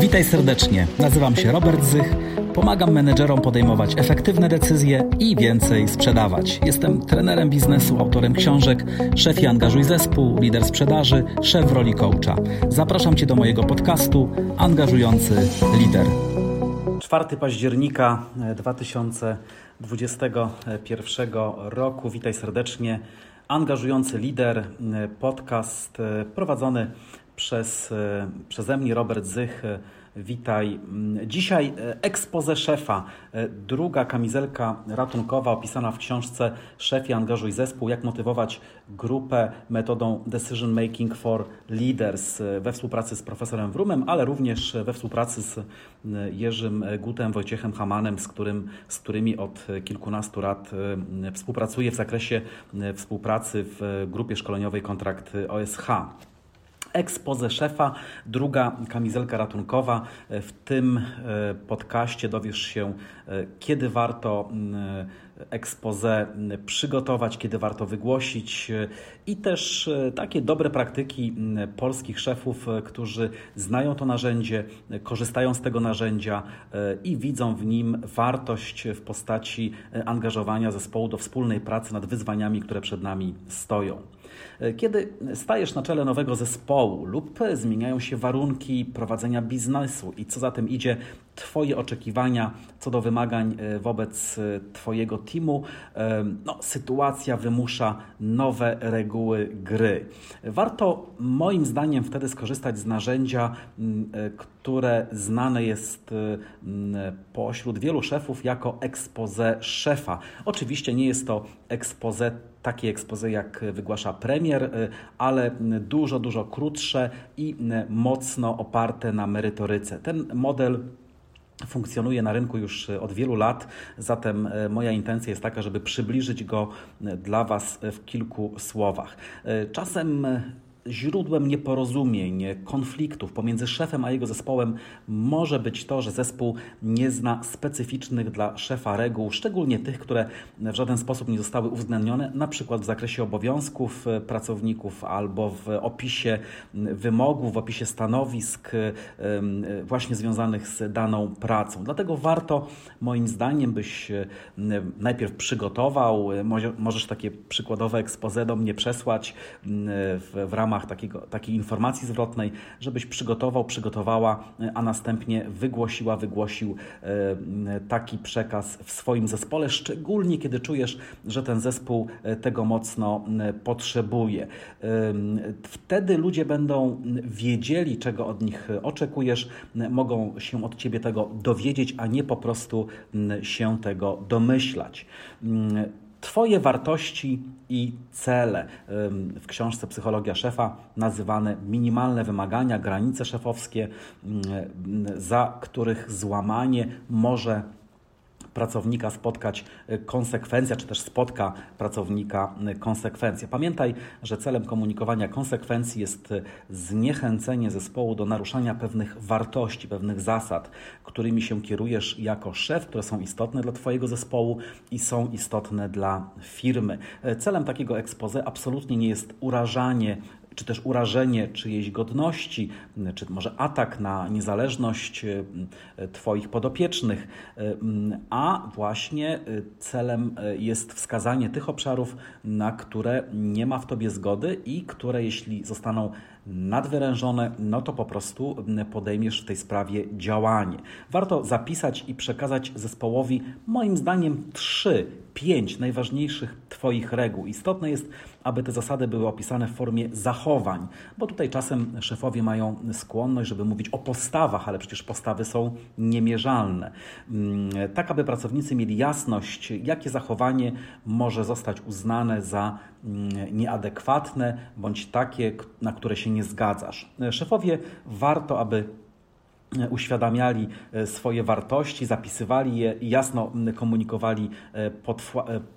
Witaj serdecznie. Nazywam się Robert Zych. Pomagam menedżerom podejmować efektywne decyzje i więcej sprzedawać. Jestem trenerem biznesu, autorem książek Szef i angażuj zespół, lider sprzedaży, szef w roli coacha. Zapraszam Cię do mojego podcastu Angażujący Lider. 4 października 2021 roku. Witaj serdecznie. Angażujący lider, podcast prowadzony przez, e, przeze mnie Robert Zych. E, witaj. Mm, dzisiaj e, expose szefa, druga kamizelka ratunkowa opisana w książce Szefie angażuj zespół, jak motywować grupę metodą Decision Making for Leaders we współpracy z profesorem Wrumem, ale również we współpracy z Jerzym Gutem, Wojciechem Hamanem, z, którym, z którymi od kilkunastu lat współpracuję w zakresie współpracy w grupie szkoleniowej Kontrakt OSH. Expose szefa, druga kamizelka ratunkowa. W tym e, podcaście dowiesz się, e, kiedy warto expose przygotować, kiedy warto wygłosić e, i też takie dobre praktyki polskich szefów, którzy znają to narzędzie, korzystają z tego narzędzia i widzą w nim wartość w postaci angażowania zespołu do wspólnej pracy nad wyzwaniami, które przed nami stoją. Kiedy stajesz na czele nowego zespołu lub zmieniają się warunki prowadzenia biznesu i co za tym idzie, Twoje oczekiwania co do wymagań wobec Twojego e, no, sytuacja wymusza nowe reguły gry. Warto moim zdaniem wtedy skorzystać z narzędzia, które znane jest pośród wielu szefów jako expose szefa. Oczywiście nie jest to expose takie ekspozy, jak wygłasza premier, ale dużo, dużo krótsze i mocno oparte na merytoryce. Ten model funkcjonuje na rynku już od wielu lat, zatem e, moja intencja jest taka, żeby przybliżyć go dla Was w kilku słowach. E, czasem źródłem nieporozumień, konfliktów pomiędzy szefem a jego zespołem może być to, że zespół nie zna specyficznych dla szefa reguł, szczególnie tych, które w żaden sposób nie zostały uwzględnione, na przykład w zakresie obowiązków e, pracowników albo w opisie wymogów, w opisie stanowisk e, właśnie związanych z daną pracą. Dlatego warto, moim zdaniem, byś najpierw przygotował, możesz takie przykładowe expose do mnie przesłać w ramach ramach takiego, takiej informacji zwrotnej, żebyś przygotował, przygotowała, a następnie wygłosiła, wygłosił e, taki przekaz w swoim zespole, szczególnie kiedy czujesz, że ten zespół e, tego mocno e, potrzebuje. Wtedy ludzie będą wiedzieli, czego od nich oczekujesz, mogą się od ciebie tego dowiedzieć, a nie po prostu się tego domyślać. Twoje wartości i cele. W książce Psychologia Szefa nazywane minimalne wymagania, granice szefowskie, za których złamanie może pracownika spotkać e, konsekwencja, czy też spotka pracownika e, konsekwencja. Pamiętaj, że celem komunikowania konsekwencji jest e, zniechęcenie zespołu do naruszania pewnych wartości, pewnych zasad, którymi się kierujesz jako szef, które są istotne dla Twojego zespołu i są istotne dla firmy. Celem takiego expose absolutnie nie jest urażanie czy też urażenie czyjejś godności, czy może atak na niezależność e, Twoich podopiecznych, e, a właśnie celem jest wskazanie tych obszarów, na które nie ma w Tobie zgody i które, jeśli zostaną nadwyrężone, no to po prostu podejmiesz w tej sprawie działanie. Warto zapisać i przekazać zespołowi, moim zdaniem, trzy, pięć najważniejszych Twoich reguł. Istotne jest, aby te zasady były opisane w formie zachowań, bo tutaj czasem szefowie mają skłonność, żeby mówić o postawach, ale przecież postawy są niemierzalne. Mm, tak, aby pracownicy mieli jasność, jakie zachowanie może zostać uznane za nieadekwatne bądź takie, na które się nie zgadzasz. Szefowie warto, aby uświadamiali e, swoje wartości, zapisywali je i jasno komunikowali e,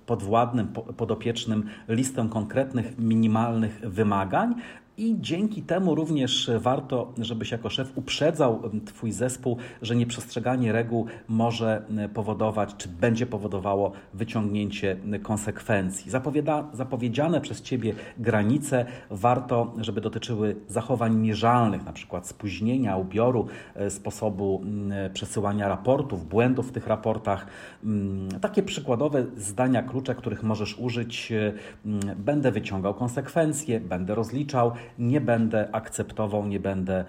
podwładnym, podopiecznym listę konkretnych, minimalnych wymagań, i dzięki temu również warto, żebyś jako szef uprzedzał Twój zespół, że nieprzestrzeganie reguł może powodować, czy będzie powodowało wyciągnięcie konsekwencji. Zapowiada, zapowiedziane przez Ciebie granice warto, żeby dotyczyły zachowań mierzalnych, na przykład spóźnienia, ubioru, e, sposobu przesyłania raportów, błędów w tych raportach. Takie przykładowe zdania klucze, których możesz użyć, e, będę wyciągał konsekwencje, będę rozliczał, nie będę akceptował, nie będę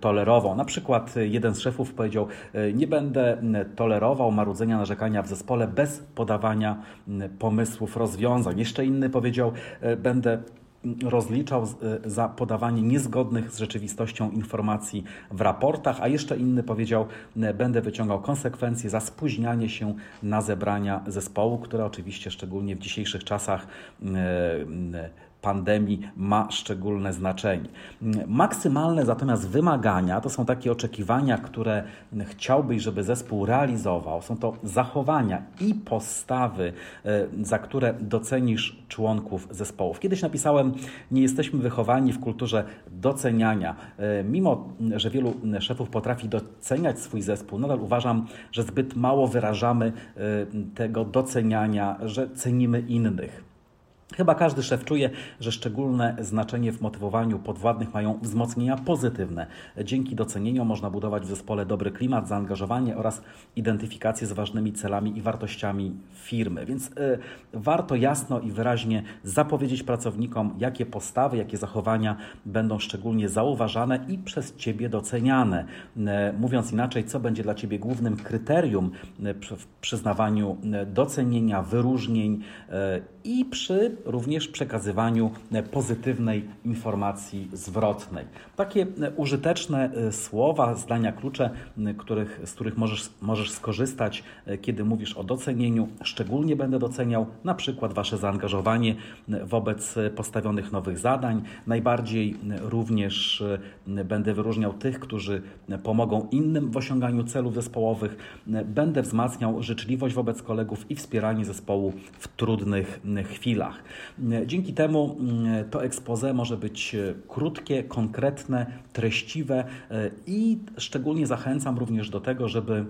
tolerował. Na przykład jeden z szefów powiedział: e, Nie będę tolerował marudzenia, narzekania w zespole bez podawania pomysłów, rozwiązań. Jeszcze inny powiedział: e, Będę rozliczał e, za podawanie niezgodnych z rzeczywistością informacji w raportach, a jeszcze inny powiedział, będę wyciągał konsekwencje za spóźnianie się na zebrania zespołu, które oczywiście szczególnie w dzisiejszych czasach pandemii ma szczególne znaczenie. Maksymalne natomiast wymagania to są takie oczekiwania, które chciałbyś, żeby zespół realizował. Są to zachowania i postawy, e, za które docenisz członków zespołów. Kiedyś napisałem, nie jesteśmy wychowani w kulturze doceniania. E, mimo, że wielu szefów potrafi doceniać swój zespół, nadal uważam, że zbyt mało wyrażamy e, tego doceniania, że cenimy innych. Chyba każdy szef czuje, że szczególne znaczenie w motywowaniu podwładnych mają wzmocnienia pozytywne. Dzięki docenieniu można budować w zespole dobry klimat, zaangażowanie oraz identyfikację z ważnymi celami i wartościami firmy. Więc y, warto jasno i wyraźnie zapowiedzieć pracownikom, jakie postawy, jakie zachowania będą szczególnie zauważane i przez Ciebie doceniane. Y, mówiąc inaczej, co będzie dla Ciebie głównym kryterium y, w przyznawaniu docenienia, wyróżnień i przy również przekazywaniu pozytywnej informacji zwrotnej. Takie użyteczne e, słowa, zdania klucze, których, z których możesz, możesz skorzystać, e, kiedy mówisz o docenieniu. Szczególnie będę doceniał na przykład Wasze zaangażowanie wobec postawionych nowych zadań. Najbardziej również będę wyróżniał tych, którzy pomogą innym w osiąganiu celów zespołowych. Będę wzmacniał życzliwość wobec kolegów i wspieranie zespołu w trudnych chwilach. Dzięki temu mm, to expose może być e, krótkie, konkretne, treściwe e, i szczególnie zachęcam również do tego, żeby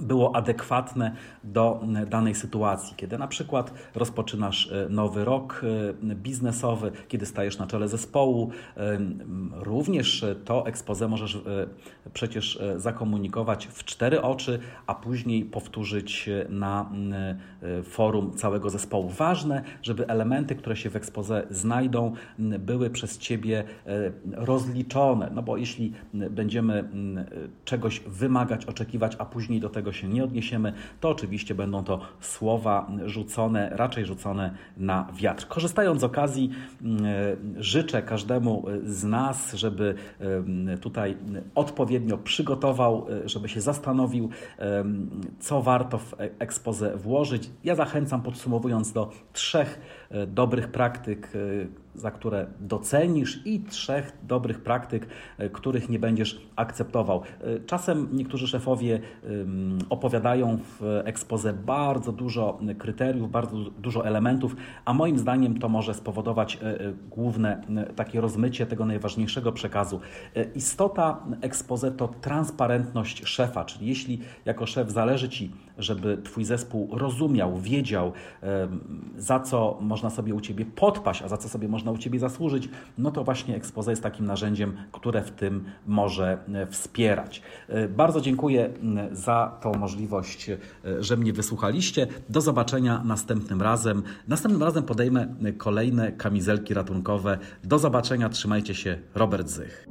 było adekwatne do danej sytuacji. Kiedy na przykład rozpoczynasz e, nowy rok e, biznesowy, kiedy stajesz na czele zespołu, e, również to expose możesz przecież zakomunikować w cztery oczy, a później powtórzyć na forum całego zespołu. Ważne, żeby elementy, które się w expose znajdą, były przez Ciebie rozliczone, no bo jeśli będziemy czegoś wymagać, oczekiwać, a później do tego tego się nie odniesiemy, to oczywiście będą to słowa rzucone, raczej rzucone na wiatr. Korzystając z okazji, mm, życzę każdemu z nas, żeby mm, tutaj odpowiednio przygotował, żeby się zastanowił, co warto w ekspozę włożyć. Ja zachęcam, podsumowując, do trzech e, dobrych praktyk, e, za które docenisz i trzech dobrych praktyk, e, których nie będziesz akceptował. E, czasem niektórzy szefowie opowiadają w ekspoze bardzo dużo kryteriów, bardzo dużo elementów, a moim zdaniem to może spowodować e, główne takie rozmycie tego najważniejszego przekazu. Istota ekspoze to transparentność szefa, czyli jeśli jako szef zależy Ci, żeby Twój zespół rozumiał, wiedział, za co można sobie u Ciebie podpaść, a za co sobie można można u Ciebie zasłużyć, no to właśnie Expose jest takim narzędziem, które w tym może e, wspierać. E, bardzo dziękuję za tą możliwość, e, że mnie wysłuchaliście. Do zobaczenia następnym razem. Następnym razem podejmę kolejne kamizelki ratunkowe. Do zobaczenia, trzymajcie się. Robert Zych.